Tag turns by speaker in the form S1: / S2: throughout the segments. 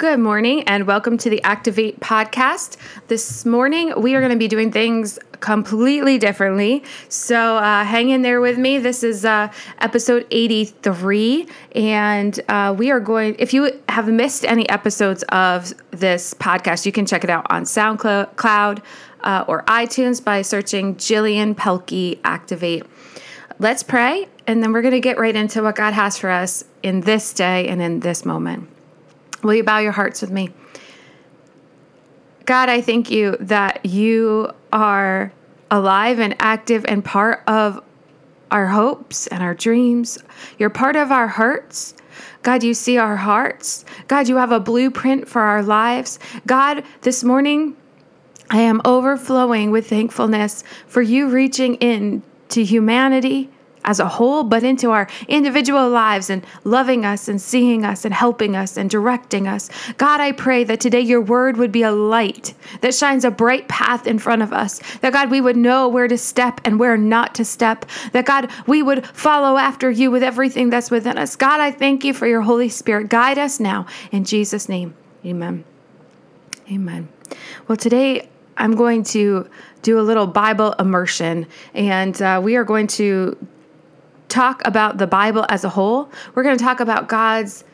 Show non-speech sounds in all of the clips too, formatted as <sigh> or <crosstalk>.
S1: Good morning and welcome to the Activate podcast. This morning we are going to be doing things completely differently. So uh, hang in there with me. This is uh, episode 83, and uh, we are going, if you have missed any episodes of this podcast, you can check it out on SoundCloud uh, or iTunes by searching Jillian Pelkey Activate. Let's pray, and then we're going to get right into what God has for us in this day and in this moment. Will you bow your hearts with me? God, I thank you that you are alive and active and part of our hopes and our dreams. You're part of our hurts. God, you see our hearts. God, you have a blueprint for our lives. God, this morning, I am overflowing with thankfulness for you reaching in to humanity as a whole, but into our individual lives and loving us and seeing us and helping us and directing us. God, I pray that today your word would be a light that shines a bright path in front of us. That God, we would know where to step and where not to step. That God, we would follow after you with everything that's within us. God, I thank you for your Holy Spirit. Guide us now. In Jesus' name, amen. Amen. Well, today I'm going to do a little Bible immersion, and uh, we are going to talk about the Bible as a whole. We're going to talk about God's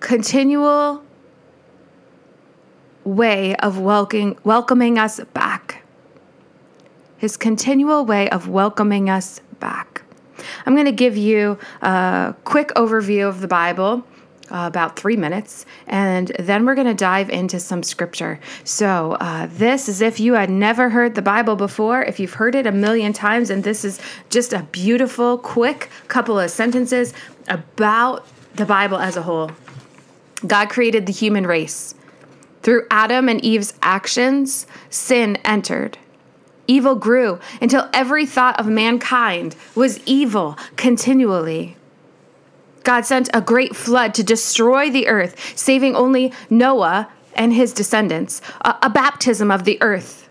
S1: continual way of welcoming, welcoming us back. His continual way of welcoming us back. I'm going to give you a quick overview of the Bible uh, about three minutes, and then we're going to dive into some scripture. So, uh, this is if you had never heard the Bible before, if you've heard it a million times, and this is just a beautiful, quick couple of sentences about the Bible as a whole. God created the human race. Through Adam and Eve's actions, sin entered. Evil grew until every thought of mankind was evil continually. God sent a great flood to destroy the earth, saving only Noah and his descendants, a, a baptism of the earth.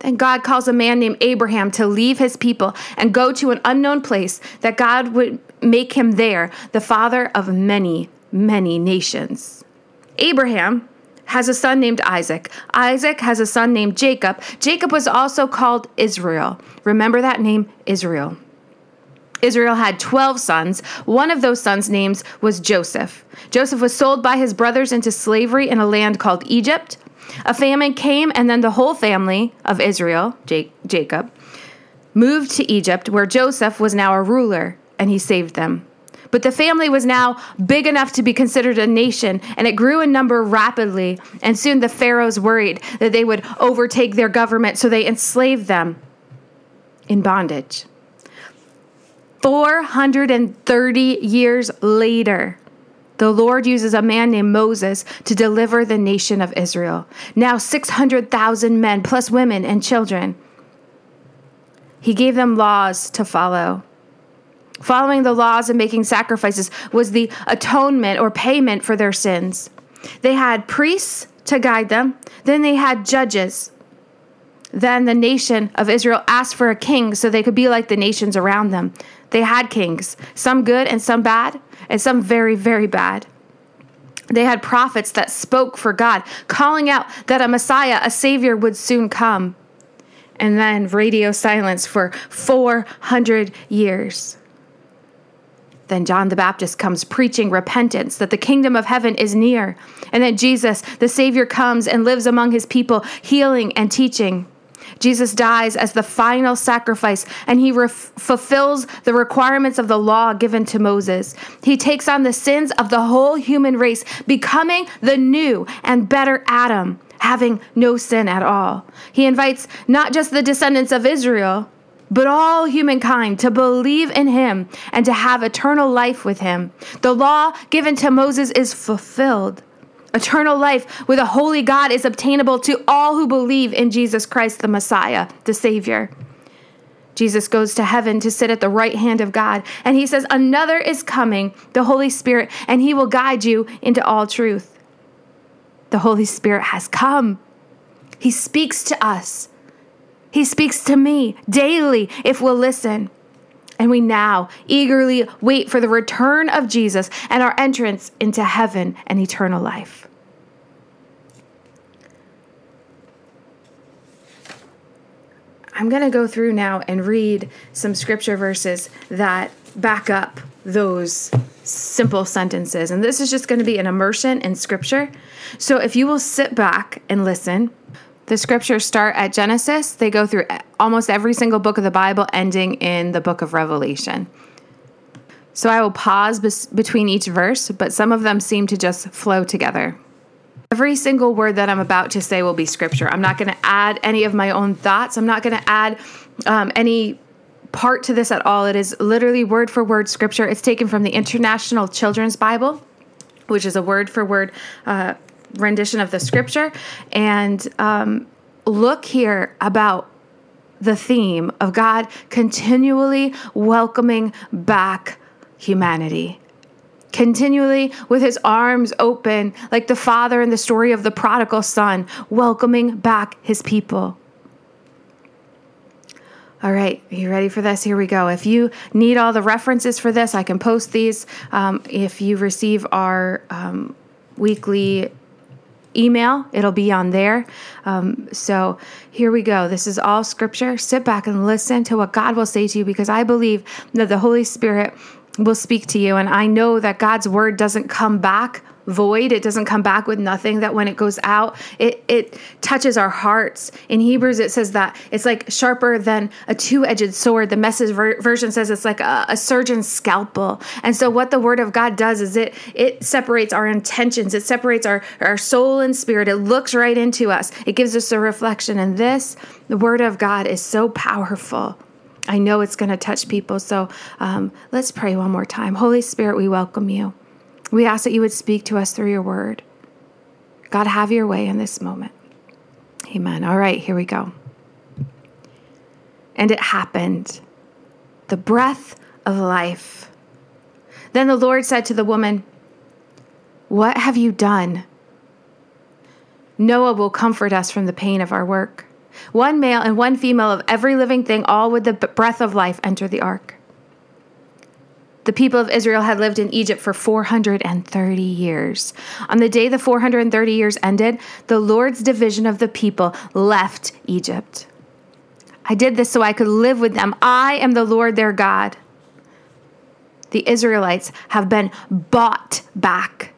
S1: Then God calls a man named Abraham to leave his people and go to an unknown place that God would make him there, the father of many, many nations. Abraham has a son named Isaac. Isaac has a son named Jacob. Jacob was also called Israel. Remember that name, Israel. Israel had 12 sons. One of those sons' names was Joseph. Joseph was sold by his brothers into slavery in a land called Egypt. A famine came, and then the whole family of Israel, Jacob, moved to Egypt, where Joseph was now a ruler, and he saved them. But the family was now big enough to be considered a nation, and it grew in number rapidly. And soon the pharaohs worried that they would overtake their government, so they enslaved them in bondage. 430 years later, the Lord uses a man named Moses to deliver the nation of Israel. Now, 600,000 men, plus women and children. He gave them laws to follow. Following the laws and making sacrifices was the atonement or payment for their sins. They had priests to guide them, then they had judges. Then the nation of Israel asked for a king so they could be like the nations around them. They had kings, some good and some bad, and some very, very bad. They had prophets that spoke for God, calling out that a Messiah, a Savior, would soon come. And then radio silence for 400 years. Then John the Baptist comes preaching repentance, that the kingdom of heaven is near, and that Jesus, the Savior, comes and lives among his people, healing and teaching. Jesus dies as the final sacrifice and he fulfills the requirements of the law given to Moses. He takes on the sins of the whole human race, becoming the new and better Adam, having no sin at all. He invites not just the descendants of Israel, but all humankind to believe in him and to have eternal life with him. The law given to Moses is fulfilled. Eternal life with a holy God is obtainable to all who believe in Jesus Christ, the Messiah, the Savior. Jesus goes to heaven to sit at the right hand of God, and he says, Another is coming, the Holy Spirit, and he will guide you into all truth. The Holy Spirit has come. He speaks to us. He speaks to me daily if we'll listen. And we now eagerly wait for the return of Jesus and our entrance into heaven and eternal life. I'm going to go through now and read some scripture verses that back up those simple sentences. And this is just going to be an immersion in scripture. So if you will sit back and listen, the scriptures start at Genesis, they go through almost every single book of the Bible, ending in the book of Revelation. So I will pause bes- between each verse, but some of them seem to just flow together. Every single word that I'm about to say will be scripture. I'm not going to add any of my own thoughts. I'm not going to add um, any part to this at all. It is literally word for word scripture. It's taken from the International Children's Bible, which is a word for word uh, rendition of the scripture. And um, look here about the theme of God continually welcoming back humanity continually with his arms open, like the father in the story of the prodigal son, welcoming back his people. All right, are you ready for this? Here we go. If you need all the references for this, I can post these. Um, if you receive our um, weekly email, it'll be on there. Um, so here we go. This is all scripture. Sit back and listen to what God will say to you because I believe that the Holy Spirit will speak to you. And I know that God's word doesn't come back void. It doesn't come back with nothing. That when it goes out, it it touches our hearts. In Hebrews, it says that it's like sharper than a two-edged sword. The message ver- version says it's like a, a surgeon's scalpel. And so, what the Word of God does is it it separates our intentions. It separates our our soul and spirit. It looks right into us. It gives us a reflection. And this, the Word of God, is so powerful. I know it's going to touch people. So um, let's pray one more time. Holy Spirit, we welcome you. We ask that you would speak to us through your word. God, have your way in this moment. Amen. All right, here we go. And it happened. The breath of life. Then the Lord said to the woman, What have you done? Noah will comfort us from the pain of our work one male and one female of every living thing, all with the breath of life, enter the ark. The people of Israel had lived in Egypt for 430 years. On the day the 430 years ended, the Lord's division of the people left Egypt. I did this so I could live with them. I am the Lord their God. The Israelites have been bought back.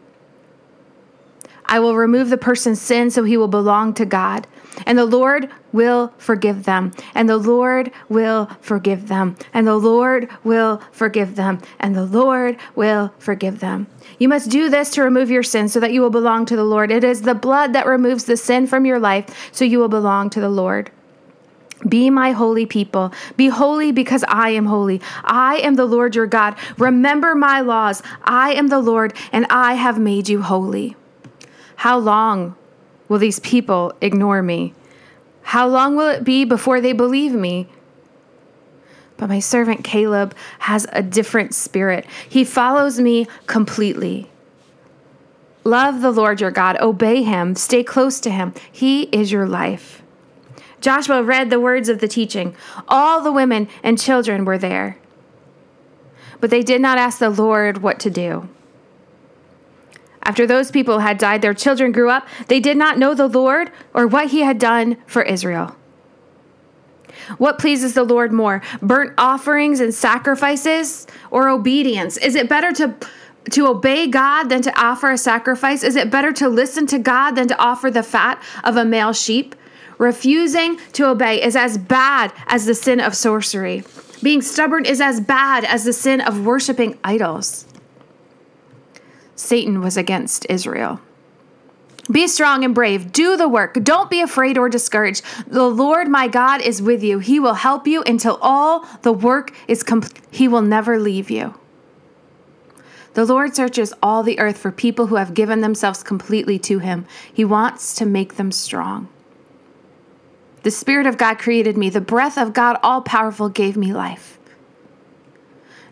S1: I will remove the person's sin so he will belong to God. And the Lord will forgive them. And the Lord will forgive them. And the Lord will forgive them. And the Lord will forgive them. You must do this to remove your sin so that you will belong to the Lord. It is the blood that removes the sin from your life so you will belong to the Lord. Be my holy people. Be holy because I am holy. I am the Lord your God. Remember my laws. I am the Lord and I have made you holy. How long will these people ignore me? How long will it be before they believe me? But my servant Caleb has a different spirit. He follows me completely. Love the Lord your God, obey him, stay close to him. He is your life. Joshua read the words of the teaching. All the women and children were there. But they did not ask the Lord what to do. After those people had died, their children grew up. They did not know the Lord or what he had done for Israel. What pleases the Lord more, burnt offerings and sacrifices or obedience? Is it better to to obey God than to offer a sacrifice? Is it better to listen to God than to offer the fat of a male sheep? Refusing to obey is as bad as the sin of sorcery. Being stubborn is as bad as the sin of worshiping idols. Satan was against Israel. Be strong and brave. Do the work. Don't be afraid or discouraged. The Lord my God is with you. He will help you until all the work is complete. He will never leave you. The Lord searches all the earth for people who have given themselves completely to Him. He wants to make them strong. The Spirit of God created me. The breath of God, all powerful, gave me life.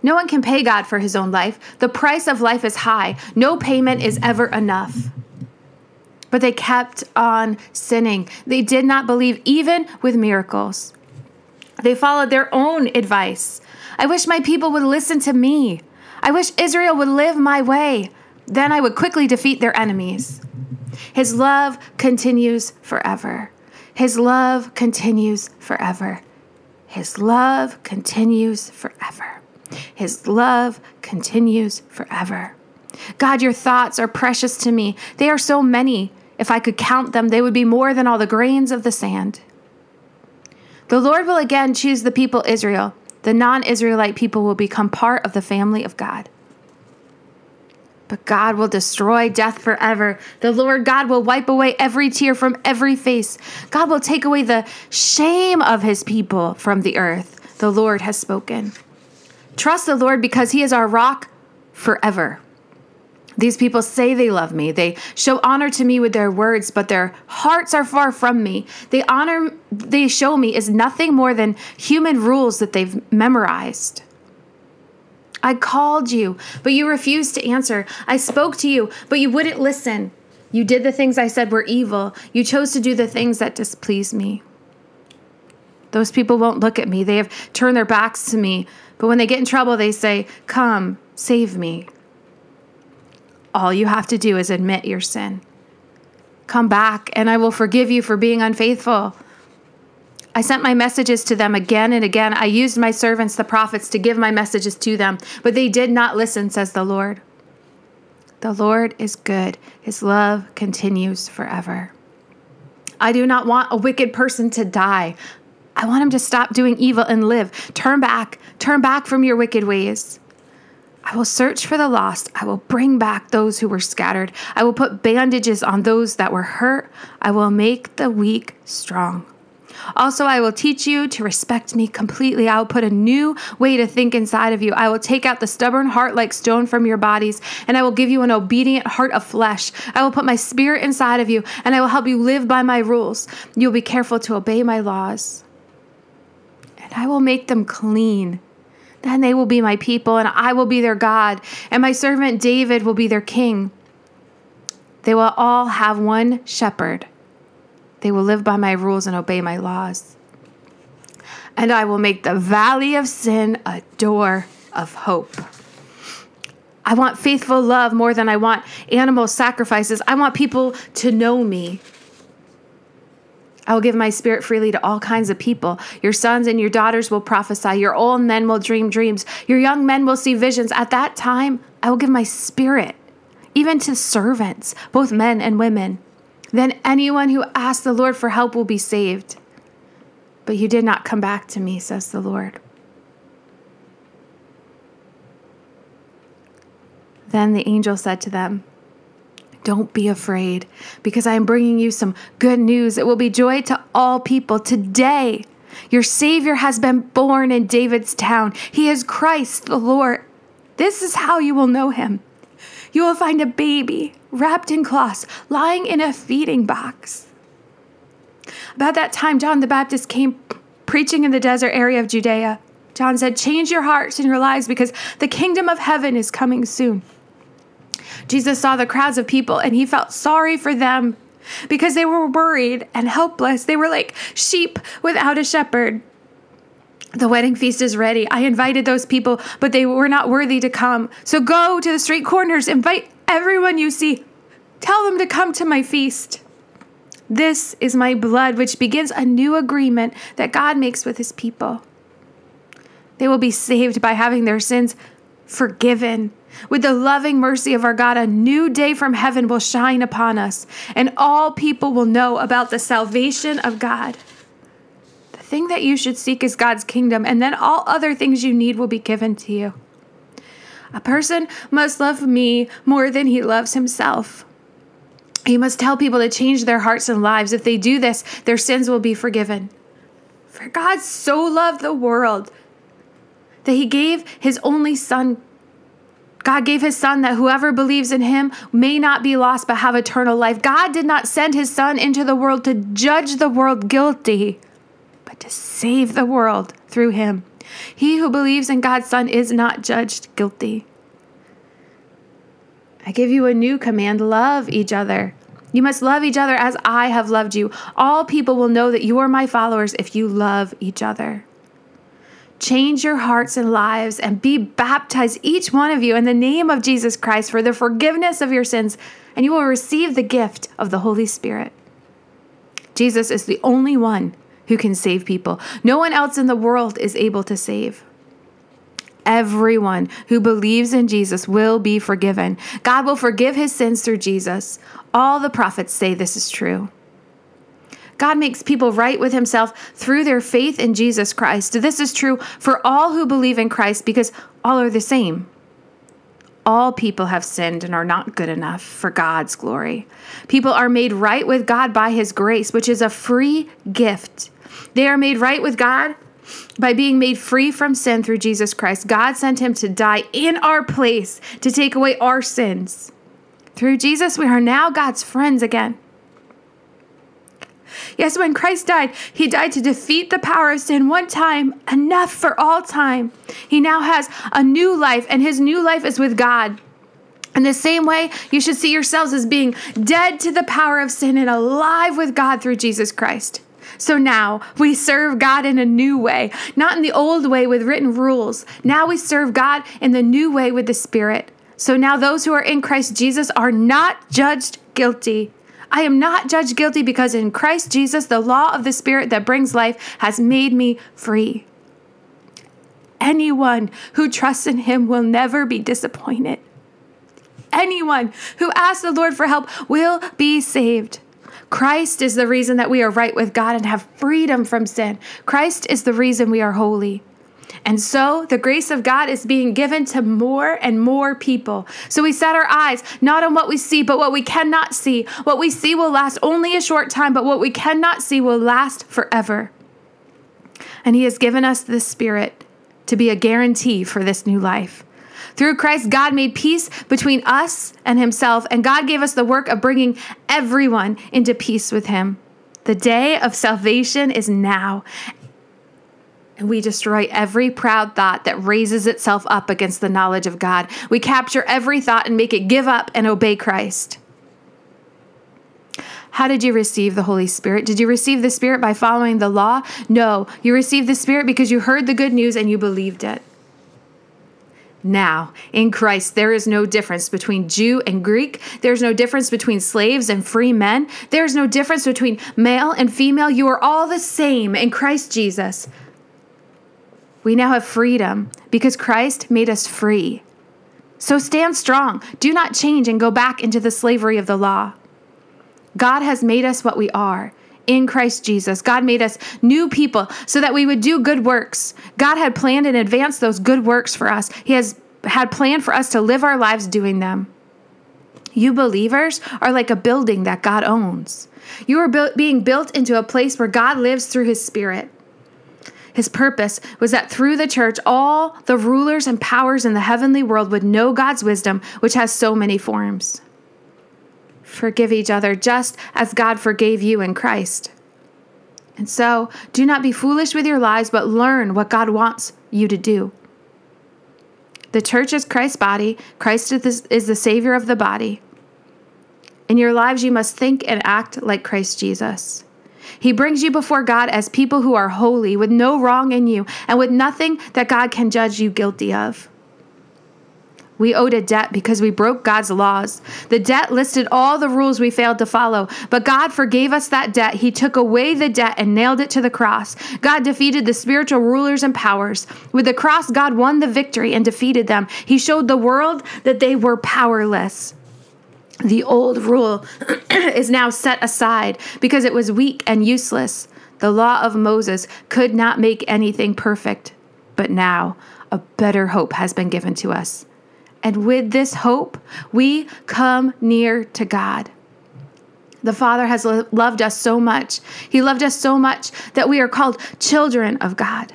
S1: No one can pay God for his own life. The price of life is high. No payment is ever enough. But they kept on sinning. They did not believe, even with miracles. They followed their own advice. I wish my people would listen to me. I wish Israel would live my way. Then I would quickly defeat their enemies. His love continues forever. His love continues forever. His love continues forever. His love continues forever. God, your thoughts are precious to me. They are so many. If I could count them, they would be more than all the grains of the sand. The Lord will again choose the people Israel. The non Israelite people will become part of the family of God. But God will destroy death forever. The Lord God will wipe away every tear from every face. God will take away the shame of his people from the earth. The Lord has spoken. Trust the Lord because he is our rock forever. These people say they love me. They show honor to me with their words, but their hearts are far from me. The honor they show me is nothing more than human rules that they've memorized. I called you, but you refused to answer. I spoke to you, but you wouldn't listen. You did the things I said were evil. You chose to do the things that displeased me. Those people won't look at me. They have turned their backs to me. But when they get in trouble, they say, Come, save me. All you have to do is admit your sin. Come back, and I will forgive you for being unfaithful. I sent my messages to them again and again. I used my servants, the prophets, to give my messages to them, but they did not listen, says the Lord. The Lord is good, His love continues forever. I do not want a wicked person to die. I want him to stop doing evil and live. Turn back, turn back from your wicked ways. I will search for the lost. I will bring back those who were scattered. I will put bandages on those that were hurt. I will make the weak strong. Also, I will teach you to respect me completely. I will put a new way to think inside of you. I will take out the stubborn heart like stone from your bodies, and I will give you an obedient heart of flesh. I will put my spirit inside of you, and I will help you live by my rules. You'll be careful to obey my laws, and I will make them clean then they will be my people, and I will be their God, and my servant David will be their king. They will all have one shepherd. They will live by my rules and obey my laws. And I will make the valley of sin a door of hope. I want faithful love more than I want animal sacrifices. I want people to know me. I will give my spirit freely to all kinds of people. Your sons and your daughters will prophesy. Your old men will dream dreams. Your young men will see visions. At that time, I will give my spirit, even to servants, both men and women. Then anyone who asks the Lord for help will be saved. But you did not come back to me, says the Lord. Then the angel said to them, don't be afraid, because I am bringing you some good news. It will be joy to all people. Today, your Savior has been born in David's town. He is Christ the Lord. This is how you will know him. You will find a baby wrapped in cloths, lying in a feeding box. About that time, John the Baptist came preaching in the desert area of Judea. John said, Change your hearts and your lives because the kingdom of heaven is coming soon. Jesus saw the crowds of people and he felt sorry for them because they were worried and helpless. They were like sheep without a shepherd. The wedding feast is ready. I invited those people, but they were not worthy to come. So go to the street corners, invite everyone you see. Tell them to come to my feast. This is my blood, which begins a new agreement that God makes with his people. They will be saved by having their sins forgiven. With the loving mercy of our God, a new day from heaven will shine upon us, and all people will know about the salvation of God. The thing that you should seek is God's kingdom, and then all other things you need will be given to you. A person must love me more than he loves himself. He must tell people to change their hearts and lives. If they do this, their sins will be forgiven. For God so loved the world that he gave his only son God gave his son that whoever believes in him may not be lost but have eternal life. God did not send his son into the world to judge the world guilty, but to save the world through him. He who believes in God's son is not judged guilty. I give you a new command love each other. You must love each other as I have loved you. All people will know that you are my followers if you love each other. Change your hearts and lives and be baptized, each one of you, in the name of Jesus Christ for the forgiveness of your sins, and you will receive the gift of the Holy Spirit. Jesus is the only one who can save people. No one else in the world is able to save. Everyone who believes in Jesus will be forgiven. God will forgive his sins through Jesus. All the prophets say this is true. God makes people right with himself through their faith in Jesus Christ. This is true for all who believe in Christ because all are the same. All people have sinned and are not good enough for God's glory. People are made right with God by his grace, which is a free gift. They are made right with God by being made free from sin through Jesus Christ. God sent him to die in our place to take away our sins. Through Jesus, we are now God's friends again. Yes, when Christ died, he died to defeat the power of sin one time, enough for all time. He now has a new life, and his new life is with God. In the same way, you should see yourselves as being dead to the power of sin and alive with God through Jesus Christ. So now we serve God in a new way, not in the old way with written rules. Now we serve God in the new way with the Spirit. So now those who are in Christ Jesus are not judged guilty. I am not judged guilty because in Christ Jesus, the law of the Spirit that brings life has made me free. Anyone who trusts in Him will never be disappointed. Anyone who asks the Lord for help will be saved. Christ is the reason that we are right with God and have freedom from sin. Christ is the reason we are holy. And so the grace of God is being given to more and more people. So we set our eyes not on what we see, but what we cannot see. What we see will last only a short time, but what we cannot see will last forever. And He has given us the Spirit to be a guarantee for this new life. Through Christ, God made peace between us and Himself, and God gave us the work of bringing everyone into peace with Him. The day of salvation is now, we destroy every proud thought that raises itself up against the knowledge of God. We capture every thought and make it give up and obey Christ. How did you receive the Holy Spirit? Did you receive the Spirit by following the law? No, you received the Spirit because you heard the good news and you believed it. Now, in Christ, there is no difference between Jew and Greek. There's no difference between slaves and free men. There's no difference between male and female. You are all the same in Christ Jesus. We now have freedom because Christ made us free. So stand strong. Do not change and go back into the slavery of the law. God has made us what we are in Christ Jesus. God made us new people so that we would do good works. God had planned in advance those good works for us. He has had planned for us to live our lives doing them. You believers are like a building that God owns. You are bu- being built into a place where God lives through his spirit. His purpose was that through the church, all the rulers and powers in the heavenly world would know God's wisdom, which has so many forms. Forgive each other just as God forgave you in Christ. And so, do not be foolish with your lives, but learn what God wants you to do. The church is Christ's body, Christ is the Savior of the body. In your lives, you must think and act like Christ Jesus. He brings you before God as people who are holy, with no wrong in you, and with nothing that God can judge you guilty of. We owed a debt because we broke God's laws. The debt listed all the rules we failed to follow, but God forgave us that debt. He took away the debt and nailed it to the cross. God defeated the spiritual rulers and powers. With the cross, God won the victory and defeated them. He showed the world that they were powerless. The old rule <clears throat> is now set aside because it was weak and useless. The law of Moses could not make anything perfect, but now a better hope has been given to us. And with this hope, we come near to God. The Father has loved us so much. He loved us so much that we are called children of God.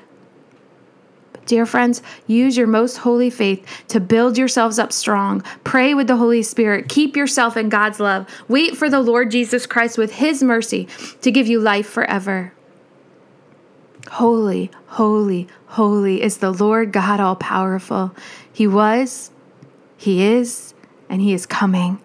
S1: Dear friends, use your most holy faith to build yourselves up strong. Pray with the Holy Spirit. Keep yourself in God's love. Wait for the Lord Jesus Christ with his mercy to give you life forever. Holy, holy, holy is the Lord God all powerful. He was, He is, and He is coming.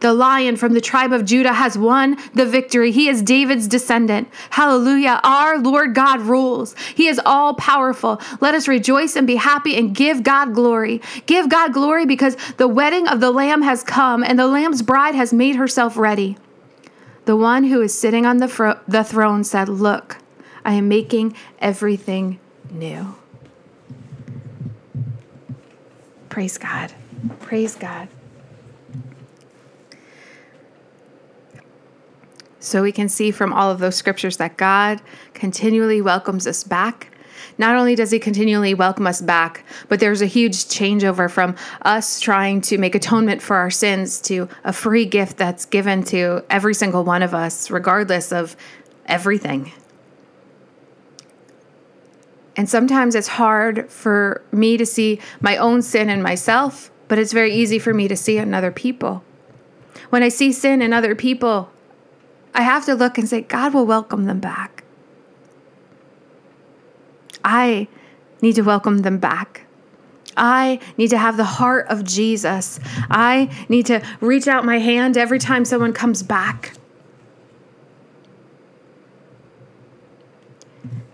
S1: The lion from the tribe of Judah has won the victory. He is David's descendant. Hallelujah. Our Lord God rules. He is all powerful. Let us rejoice and be happy and give God glory. Give God glory because the wedding of the Lamb has come and the Lamb's bride has made herself ready. The one who is sitting on the, fro- the throne said, Look, I am making everything new. Praise God. Praise God. So we can see from all of those scriptures that God continually welcomes us back. Not only does he continually welcome us back, but there's a huge changeover from us trying to make atonement for our sins to a free gift that's given to every single one of us, regardless of everything. And sometimes it's hard for me to see my own sin in myself, but it's very easy for me to see it in other people. When I see sin in other people, I have to look and say, God will welcome them back. I need to welcome them back. I need to have the heart of Jesus. I need to reach out my hand every time someone comes back.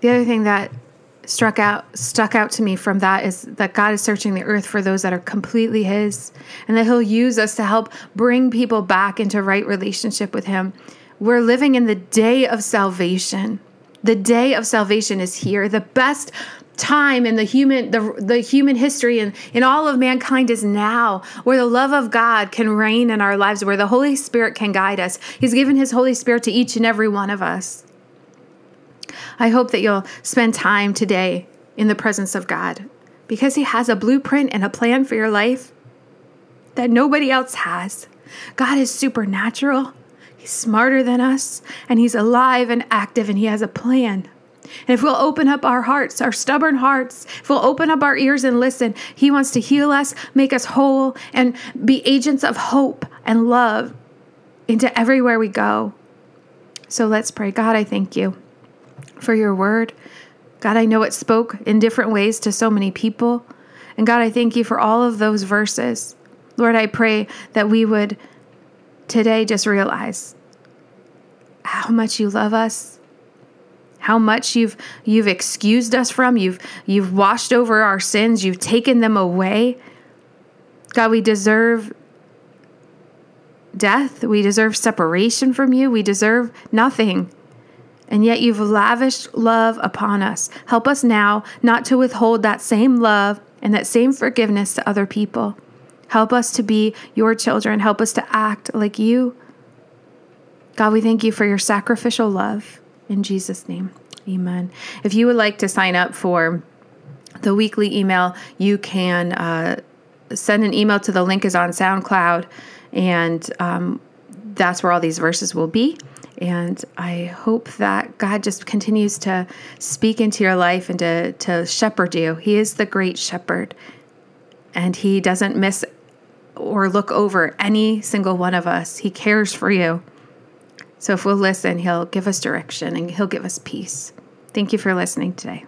S1: The other thing that struck out stuck out to me from that is that God is searching the earth for those that are completely his and that he'll use us to help bring people back into right relationship with him. We're living in the day of salvation. The day of salvation is here. The best time in the human the, the human history and in all of mankind is now where the love of god can reign in our lives where the holy spirit can guide us he's given his holy spirit to each and every one of us i hope that you'll spend time today in the presence of god because he has a blueprint and a plan for your life that nobody else has god is supernatural He's smarter than us, and He's alive and active, and He has a plan. And if we'll open up our hearts, our stubborn hearts, if we'll open up our ears and listen, He wants to heal us, make us whole, and be agents of hope and love into everywhere we go. So let's pray. God, I thank you for your word. God, I know it spoke in different ways to so many people. And God, I thank you for all of those verses. Lord, I pray that we would today just realize how much you love us how much you've you've excused us from you've you've washed over our sins you've taken them away. God we deserve death. We deserve separation from you. We deserve nothing. And yet you've lavished love upon us. Help us now not to withhold that same love and that same forgiveness to other people Help us to be your children. Help us to act like you. God, we thank you for your sacrificial love. In Jesus' name, amen. If you would like to sign up for the weekly email, you can uh, send an email to the link is on SoundCloud, and um, that's where all these verses will be. And I hope that God just continues to speak into your life and to, to shepherd you. He is the great shepherd, and He doesn't miss or look over any single one of us. He cares for you. So if we'll listen, He'll give us direction and He'll give us peace. Thank you for listening today.